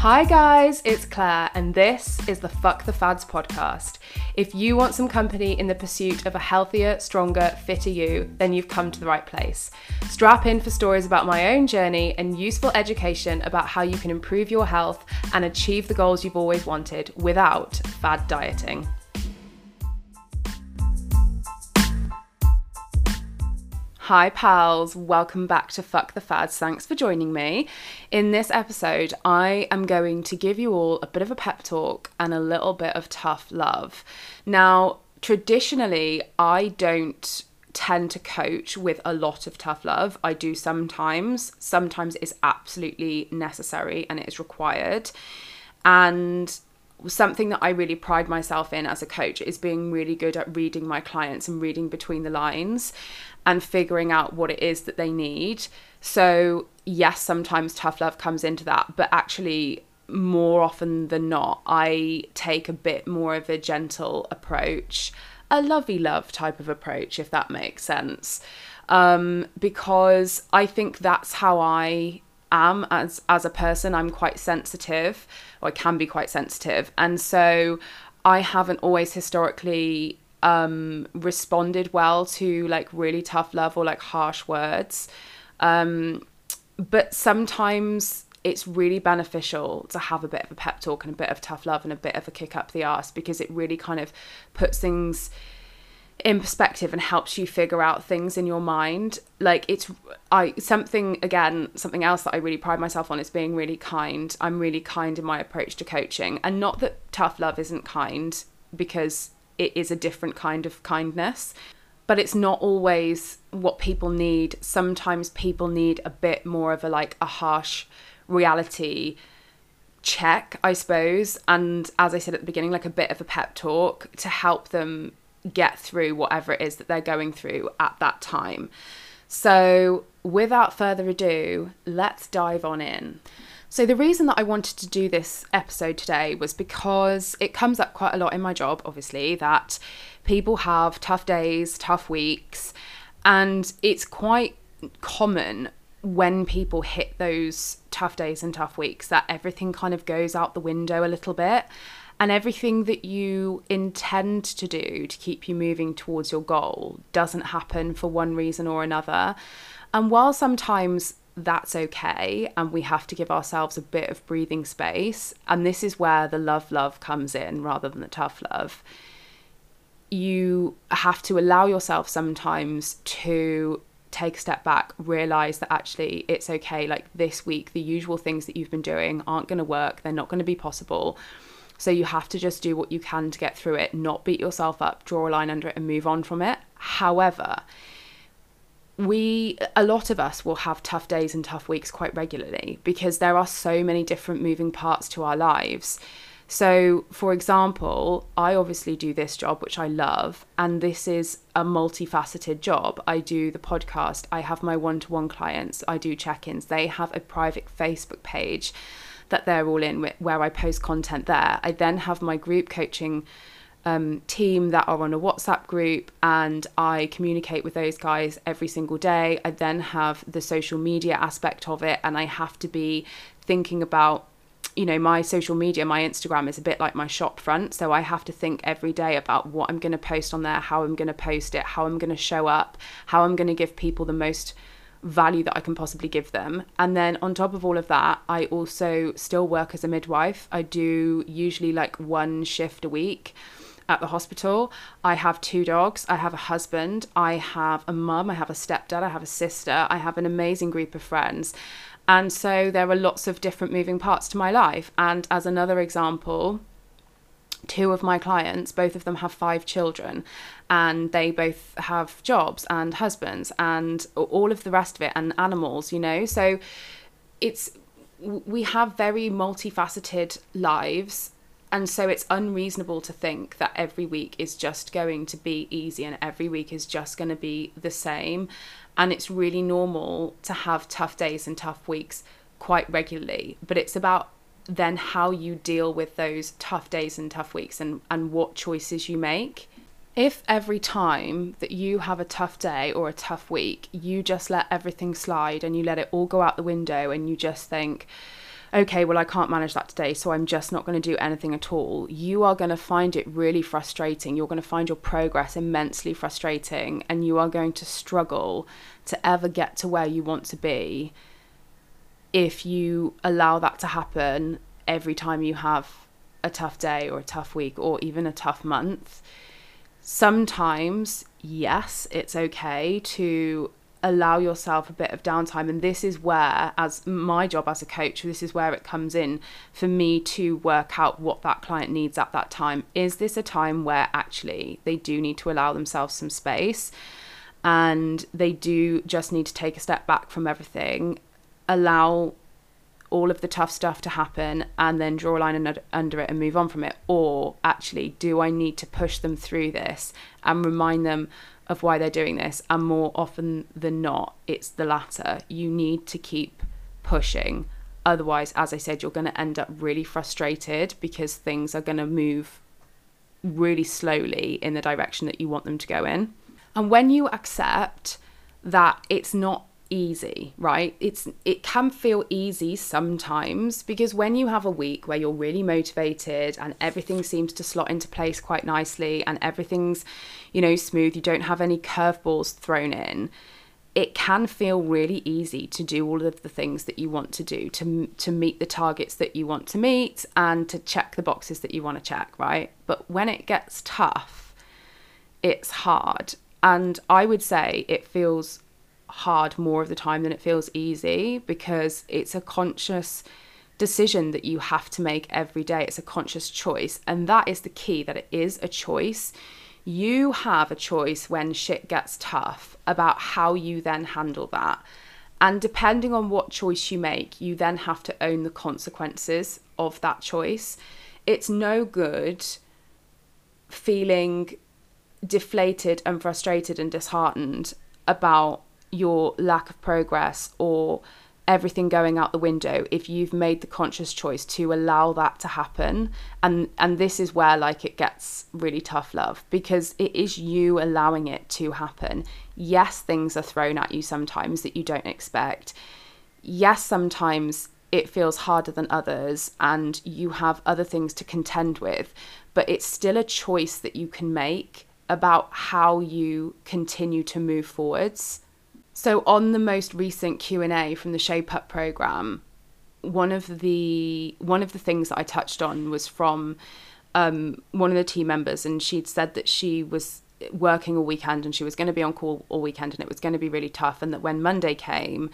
Hi, guys, it's Claire, and this is the Fuck the Fads podcast. If you want some company in the pursuit of a healthier, stronger, fitter you, then you've come to the right place. Strap in for stories about my own journey and useful education about how you can improve your health and achieve the goals you've always wanted without fad dieting. Hi, pals. Welcome back to Fuck the Fads. Thanks for joining me. In this episode, I am going to give you all a bit of a pep talk and a little bit of tough love. Now, traditionally, I don't tend to coach with a lot of tough love. I do sometimes. Sometimes it's absolutely necessary and it is required. And something that I really pride myself in as a coach is being really good at reading my clients and reading between the lines and figuring out what it is that they need. So, yes, sometimes tough love comes into that, but actually, more often than not, I take a bit more of a gentle approach, a lovey love type of approach, if that makes sense. Um, because I think that's how I am as as a person. I'm quite sensitive, or I can be quite sensitive, and so I haven't always historically um, responded well to like really tough love or like harsh words. Um, but sometimes it's really beneficial to have a bit of a pep talk and a bit of tough love and a bit of a kick up the arse because it really kind of puts things in perspective and helps you figure out things in your mind like it's i something again something else that i really pride myself on is being really kind i'm really kind in my approach to coaching and not that tough love isn't kind because it is a different kind of kindness. But it's not always what people need. Sometimes people need a bit more of a like a harsh reality check, I suppose. And as I said at the beginning, like a bit of a pep talk to help them get through whatever it is that they're going through at that time. So, without further ado, let's dive on in. So, the reason that I wanted to do this episode today was because it comes up quite a lot in my job, obviously, that people have tough days, tough weeks, and it's quite common when people hit those tough days and tough weeks that everything kind of goes out the window a little bit. And everything that you intend to do to keep you moving towards your goal doesn't happen for one reason or another. And while sometimes that's okay and we have to give ourselves a bit of breathing space and this is where the love love comes in rather than the tough love you have to allow yourself sometimes to take a step back realize that actually it's okay like this week the usual things that you've been doing aren't going to work they're not going to be possible so you have to just do what you can to get through it not beat yourself up draw a line under it and move on from it. However we a lot of us will have tough days and tough weeks quite regularly because there are so many different moving parts to our lives. So for example i obviously do this job which i love and this is a multifaceted job. I do the podcast. I have my one-to-one clients. I do check-ins. They have a private facebook page that they're all in where i post content there i then have my group coaching um, team that are on a WhatsApp group, and I communicate with those guys every single day. I then have the social media aspect of it, and I have to be thinking about you know my social media my instagram is a bit like my shop front so i have to think every day about what i'm going to post on there how i'm going to post it how i'm going to show up how i'm going to give people the most value that i can possibly give them and then on top of all of that i also still work as a midwife i do usually like one shift a week at the hospital. I have two dogs. I have a husband. I have a mum. I have a stepdad. I have a sister. I have an amazing group of friends. And so there are lots of different moving parts to my life. And as another example, two of my clients, both of them have five children, and they both have jobs and husbands and all of the rest of it, and animals, you know. So it's we have very multifaceted lives and so it's unreasonable to think that every week is just going to be easy and every week is just going to be the same. And it's really normal to have tough days and tough weeks quite regularly. But it's about then how you deal with those tough days and tough weeks and, and what choices you make. If every time that you have a tough day or a tough week, you just let everything slide and you let it all go out the window and you just think, okay, well, I can't manage that today, so I'm just not going to do anything at all, you are going to find it really frustrating. You're going to find your progress immensely frustrating, and you are going to struggle to ever get to where you want to be if you allow that to happen every time you have a tough day or a tough week or even a tough month. Sometimes, yes, it's okay to allow yourself a bit of downtime and this is where as my job as a coach this is where it comes in for me to work out what that client needs at that time is this a time where actually they do need to allow themselves some space and they do just need to take a step back from everything allow all of the tough stuff to happen and then draw a line under it and move on from it? Or actually, do I need to push them through this and remind them of why they're doing this? And more often than not, it's the latter. You need to keep pushing. Otherwise, as I said, you're going to end up really frustrated because things are going to move really slowly in the direction that you want them to go in. And when you accept that it's not easy, right? It's it can feel easy sometimes because when you have a week where you're really motivated and everything seems to slot into place quite nicely and everything's, you know, smooth, you don't have any curveballs thrown in, it can feel really easy to do all of the things that you want to do to to meet the targets that you want to meet and to check the boxes that you want to check, right? But when it gets tough, it's hard. And I would say it feels hard more of the time than it feels easy because it's a conscious decision that you have to make every day. It's a conscious choice. And that is the key that it is a choice. You have a choice when shit gets tough about how you then handle that. And depending on what choice you make, you then have to own the consequences of that choice. It's no good feeling deflated and frustrated and disheartened about your lack of progress or everything going out the window if you've made the conscious choice to allow that to happen. And and this is where like it gets really tough love because it is you allowing it to happen. Yes things are thrown at you sometimes that you don't expect. Yes sometimes it feels harder than others and you have other things to contend with but it's still a choice that you can make about how you continue to move forwards so on the most recent Q&A from the Shape Up program, one of the one of the things that I touched on was from um, one of the team members, and she'd said that she was working all weekend and she was going to be on call all weekend, and it was going to be really tough, and that when Monday came,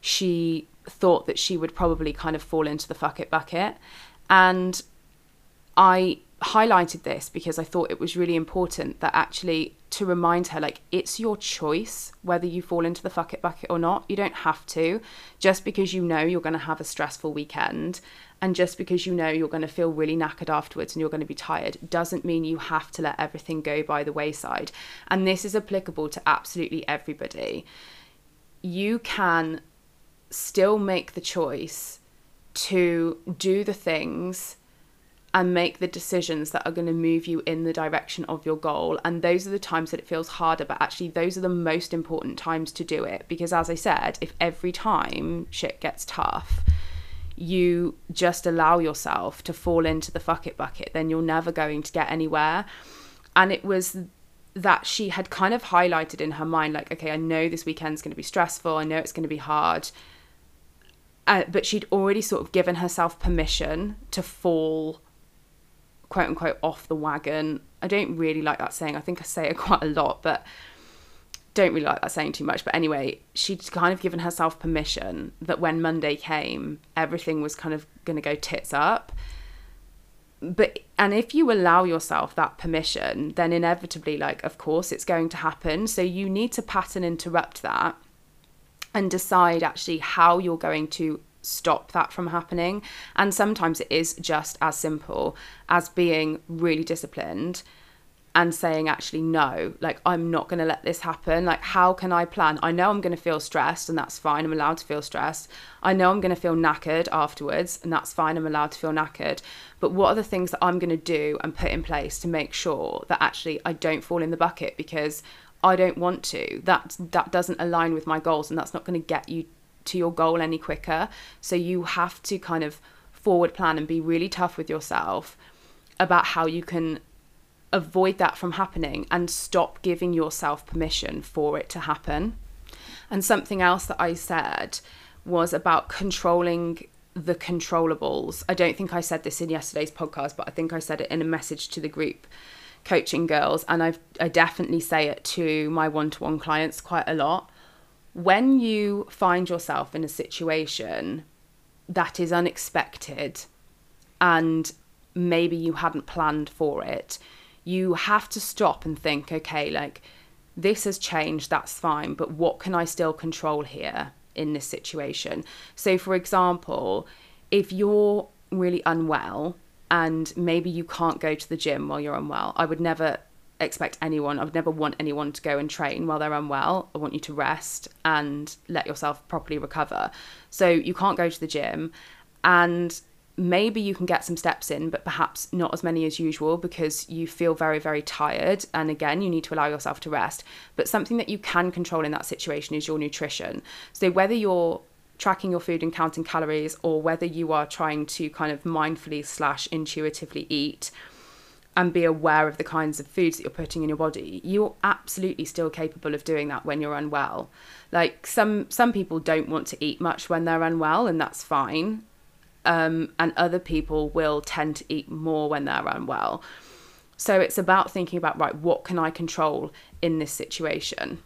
she thought that she would probably kind of fall into the fuck it bucket, and I highlighted this because I thought it was really important that actually to remind her like it's your choice whether you fall into the fuck it bucket or not. You don't have to. Just because you know you're going to have a stressful weekend and just because you know you're going to feel really knackered afterwards and you're going to be tired doesn't mean you have to let everything go by the wayside. And this is applicable to absolutely everybody. You can still make the choice to do the things and make the decisions that are going to move you in the direction of your goal. And those are the times that it feels harder, but actually, those are the most important times to do it. Because, as I said, if every time shit gets tough, you just allow yourself to fall into the fuck it bucket, then you're never going to get anywhere. And it was that she had kind of highlighted in her mind, like, okay, I know this weekend's going to be stressful, I know it's going to be hard. Uh, but she'd already sort of given herself permission to fall quote unquote off the wagon. I don't really like that saying. I think I say it quite a lot, but don't really like that saying too much. But anyway, she'd kind of given herself permission that when Monday came, everything was kind of going to go tits up. But, and if you allow yourself that permission, then inevitably, like, of course, it's going to happen. So you need to pattern interrupt that and decide actually how you're going to stop that from happening. And sometimes it is just as simple as being really disciplined and saying, actually, no, like, I'm not going to let this happen. Like, how can I plan? I know I'm going to feel stressed, and that's fine. I'm allowed to feel stressed. I know I'm going to feel knackered afterwards, and that's fine. I'm allowed to feel knackered. But what are the things that I'm going to do and put in place to make sure that actually I don't fall in the bucket because I don't want to? That, that doesn't align with my goals, and that's not going to get you to your goal any quicker. So you have to kind of forward plan and be really tough with yourself about how you can avoid that from happening and stop giving yourself permission for it to happen. And something else that I said was about controlling the controllables. I don't think I said this in yesterday's podcast, but I think I said it in a message to the group coaching girls and I've, I definitely say it to my one-to-one clients quite a lot. When you find yourself in a situation that is unexpected and maybe you hadn't planned for it, you have to stop and think, okay, like this has changed, that's fine, but what can I still control here in this situation? So, for example, if you're really unwell and maybe you can't go to the gym while you're unwell, I would never expect anyone, I would never want anyone to go and train while they're unwell. I want you to rest and let yourself properly recover. So, you can't go to the gym and maybe you can get some steps in, but perhaps not as many as usual because you feel very, very tired. And again, you need to allow yourself to rest. But something that you can control in that situation is your nutrition. So whether you're tracking your food and counting calories or whether you are trying to kind of mindfully slash intuitively eat and be aware of the kinds of foods that you're putting in your body you're absolutely still capable of doing that when you're unwell like some some people don't want to eat much when they're unwell and that's fine um, and other people will tend to eat more when they're unwell. So it's about thinking about, right, what can I control in this situation?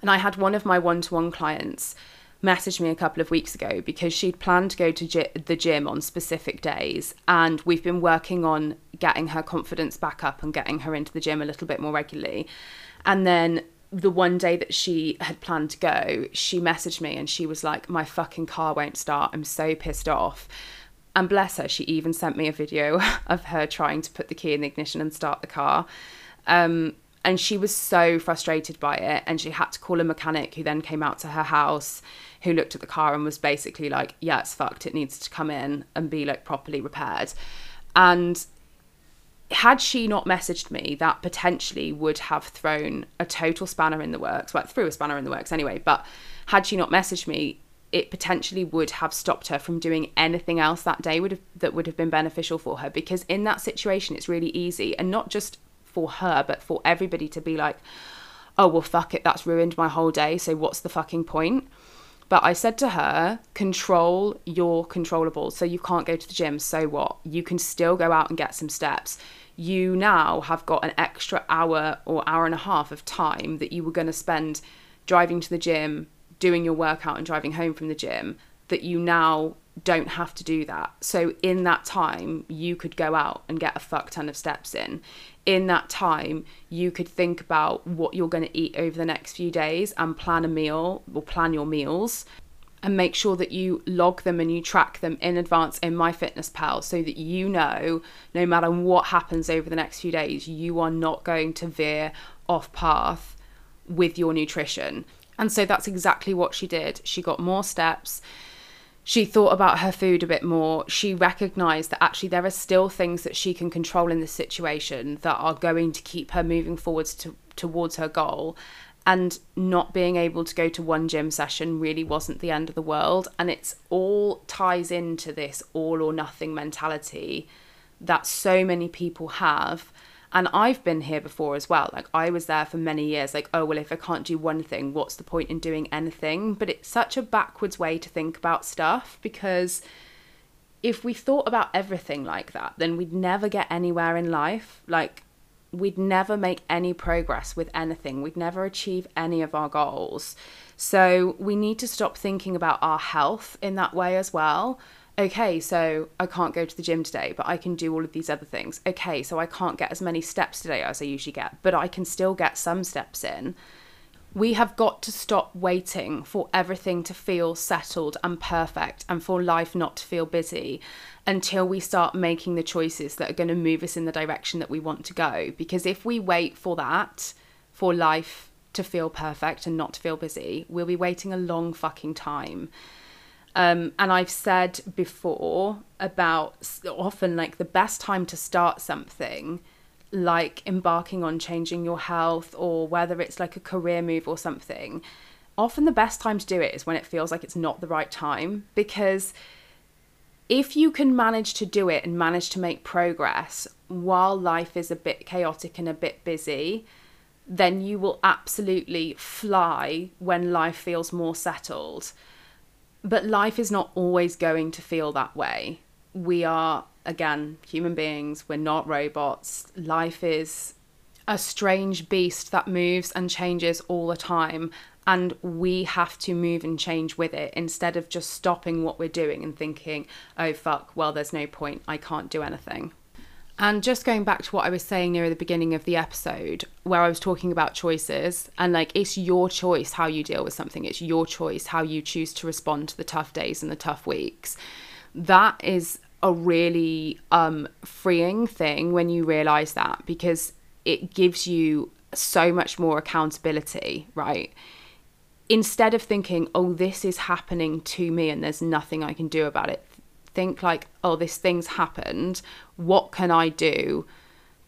And I had one of my one to one clients message me a couple of weeks ago because she'd planned to go to the gym on specific days. And we've been working on getting her confidence back up and getting her into the gym a little bit more regularly. And then the one day that she had planned to go, she messaged me and she was like, My fucking car won't start. I'm so pissed off. And bless her, she even sent me a video of her trying to put the key in the ignition and start the car. Um, and she was so frustrated by it. And she had to call a mechanic who then came out to her house, who looked at the car and was basically like, Yeah, it's fucked. It needs to come in and be like properly repaired. And had she not messaged me, that potentially would have thrown a total spanner in the works. Well, threw a spanner in the works anyway, but had she not messaged me, it potentially would have stopped her from doing anything else that day would have that would have been beneficial for her because in that situation it's really easy and not just for her but for everybody to be like oh well fuck it that's ruined my whole day so what's the fucking point but I said to her, control your controllables. So you can't go to the gym, so what? You can still go out and get some steps. You now have got an extra hour or hour and a half of time that you were going to spend driving to the gym, doing your workout, and driving home from the gym that you now don't have to do that. So in that time, you could go out and get a fuck ton of steps in in that time, you could think about what you're going to eat over the next few days and plan a meal or plan your meals and make sure that you log them and you track them in advance in MyFitnessPal so that you know no matter what happens over the next few days, you are not going to veer off path with your nutrition. And so that's exactly what she did. She got more steps she thought about her food a bit more. She recognized that actually there are still things that she can control in this situation that are going to keep her moving forwards to, towards her goal. And not being able to go to one gym session really wasn't the end of the world. And it's all ties into this all or nothing mentality that so many people have and I've been here before as well. Like I was there for many years, like, oh, well, if I can't do one thing, what's the point in doing anything? But it's such a backwards way to think about stuff because if we thought about everything like that, then we'd never get anywhere in life. Like, we'd never make any progress with anything, we'd never achieve any of our goals. So, we need to stop thinking about our health in that way as well okay, so I can't go to the gym today, but I can do all of these other things. Okay, so I can't get as many steps today as I usually get, but I can still get some steps in. We have got to stop waiting for everything to feel settled and perfect and for life not to feel busy until we start making the choices that are going to move us in the direction that we want to go. Because if we wait for that, for life to feel perfect and not to feel busy, we'll be waiting a long fucking time. Um, and I've said before about often like the best time to start something, like embarking on changing your health or whether it's like a career move or something, often the best time to do it is when it feels like it's not the right time because if you can manage to do it and manage to make progress while life is a bit chaotic and a bit busy, then you will absolutely fly when life feels more settled. But life is not always going to feel that way. We are, again, human beings, we're not robots. Life is a strange beast that moves and changes all the time and we have to move and change with it instead of just stopping what we're doing and thinking, oh fuck, well, there's no point, I can't do anything. And just going back to what I was saying near the beginning of the episode, where I was talking about choices, and like it's your choice how you deal with something, it's your choice how you choose to respond to the tough days and the tough weeks. That is a really um, freeing thing when you realize that because it gives you so much more accountability, right? instead of thinking, oh, this is happening to me and there's nothing I can do about it, think like, oh, this thing's happened. What can I do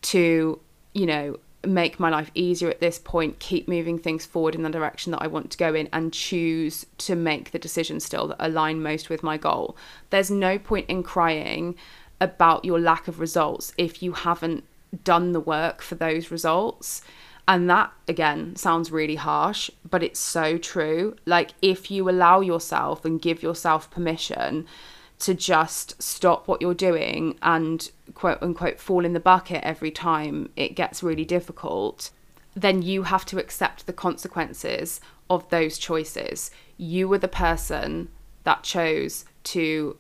to, you know, make my life easier at this point, keep moving things forward in the direction that I want to go in, and choose to make the decisions still that align most with my goal. There's no point in crying about your lack of results if you haven't done the work for those results. And that, again, sounds really harsh, but it's so true. Like, if you allow yourself and give yourself permission to just stop what you're doing and quote unquote fall in the bucket every time it gets really difficult, then you have to accept the consequences of those choices. You were the person that chose to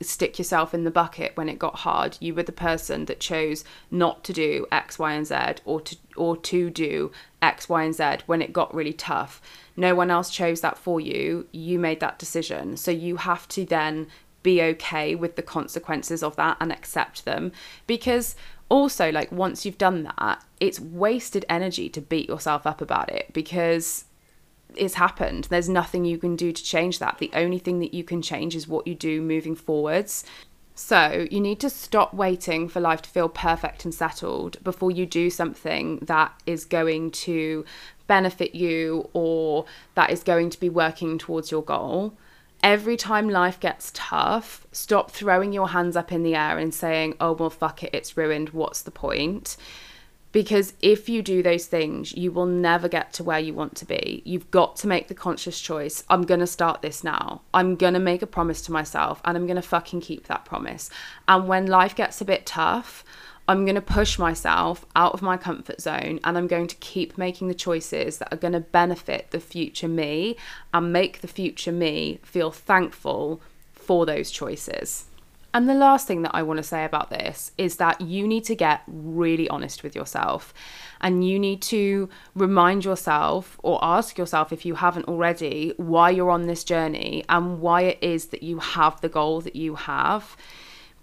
stick yourself in the bucket when it got hard. You were the person that chose not to do X, Y, and Z or to or to do X, Y, and Z when it got really tough. No one else chose that for you. You made that decision. So you have to then be okay with the consequences of that and accept them because also like once you've done that it's wasted energy to beat yourself up about it because it's happened. There's nothing you can do to change that. The only thing that you can change is what you do moving forwards. So, you need to stop waiting for life to feel perfect and settled before you do something that is going to benefit you or that is going to be working towards your goal. Every time life gets tough, stop throwing your hands up in the air and saying, oh, well, fuck it, it's ruined. What's the point? Because if you do those things, you will never get to where you want to be. You've got to make the conscious choice. I'm going to start this now. I'm going to make a promise to myself and I'm going to fucking keep that promise. And when life gets a bit tough, I'm going to push myself out of my comfort zone and I'm going to keep making the choices that are going to benefit the future me and make the future me feel thankful for those choices. And the last thing that I want to say about this is that you need to get really honest with yourself and you need to remind yourself or ask yourself if you haven't already why you're on this journey and why it is that you have the goal that you have.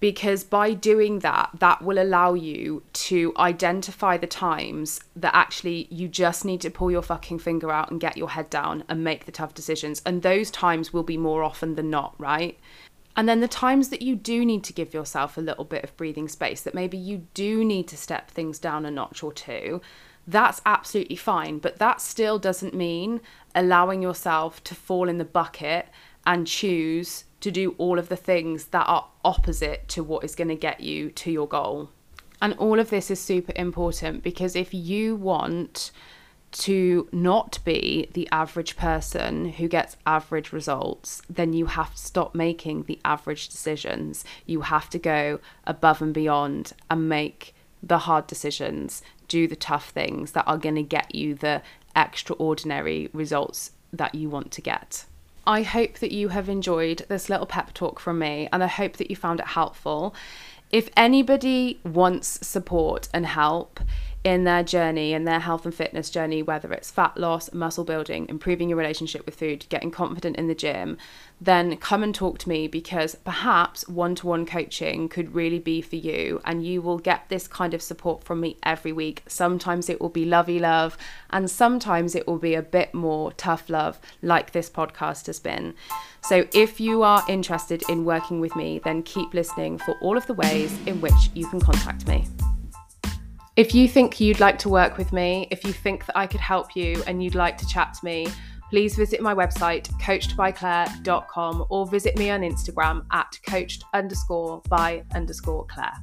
Because by doing that, that will allow you to identify the times that actually you just need to pull your fucking finger out and get your head down and make the tough decisions. And those times will be more often than not, right? And then the times that you do need to give yourself a little bit of breathing space, that maybe you do need to step things down a notch or two, that's absolutely fine. But that still doesn't mean allowing yourself to fall in the bucket and choose to do all of the things that are opposite to what is going to get you to your goal. And all of this is super important because if you want to not be the average person who gets average results, then you have to stop making the average decisions. You have to go above and beyond and make the hard decisions, do the tough things that are going to get you the extraordinary results that you want to get. I hope that you have enjoyed this little pep talk from me and I hope that you found it helpful. If anybody wants support and help, in their journey, in their health and fitness journey, whether it's fat loss, muscle building, improving your relationship with food, getting confident in the gym, then come and talk to me because perhaps one to one coaching could really be for you. And you will get this kind of support from me every week. Sometimes it will be lovey love, and sometimes it will be a bit more tough love, like this podcast has been. So if you are interested in working with me, then keep listening for all of the ways in which you can contact me. If you think you'd like to work with me, if you think that I could help you and you'd like to chat to me, please visit my website, coachedbyclaire.com, or visit me on Instagram at coached underscore by underscore Claire.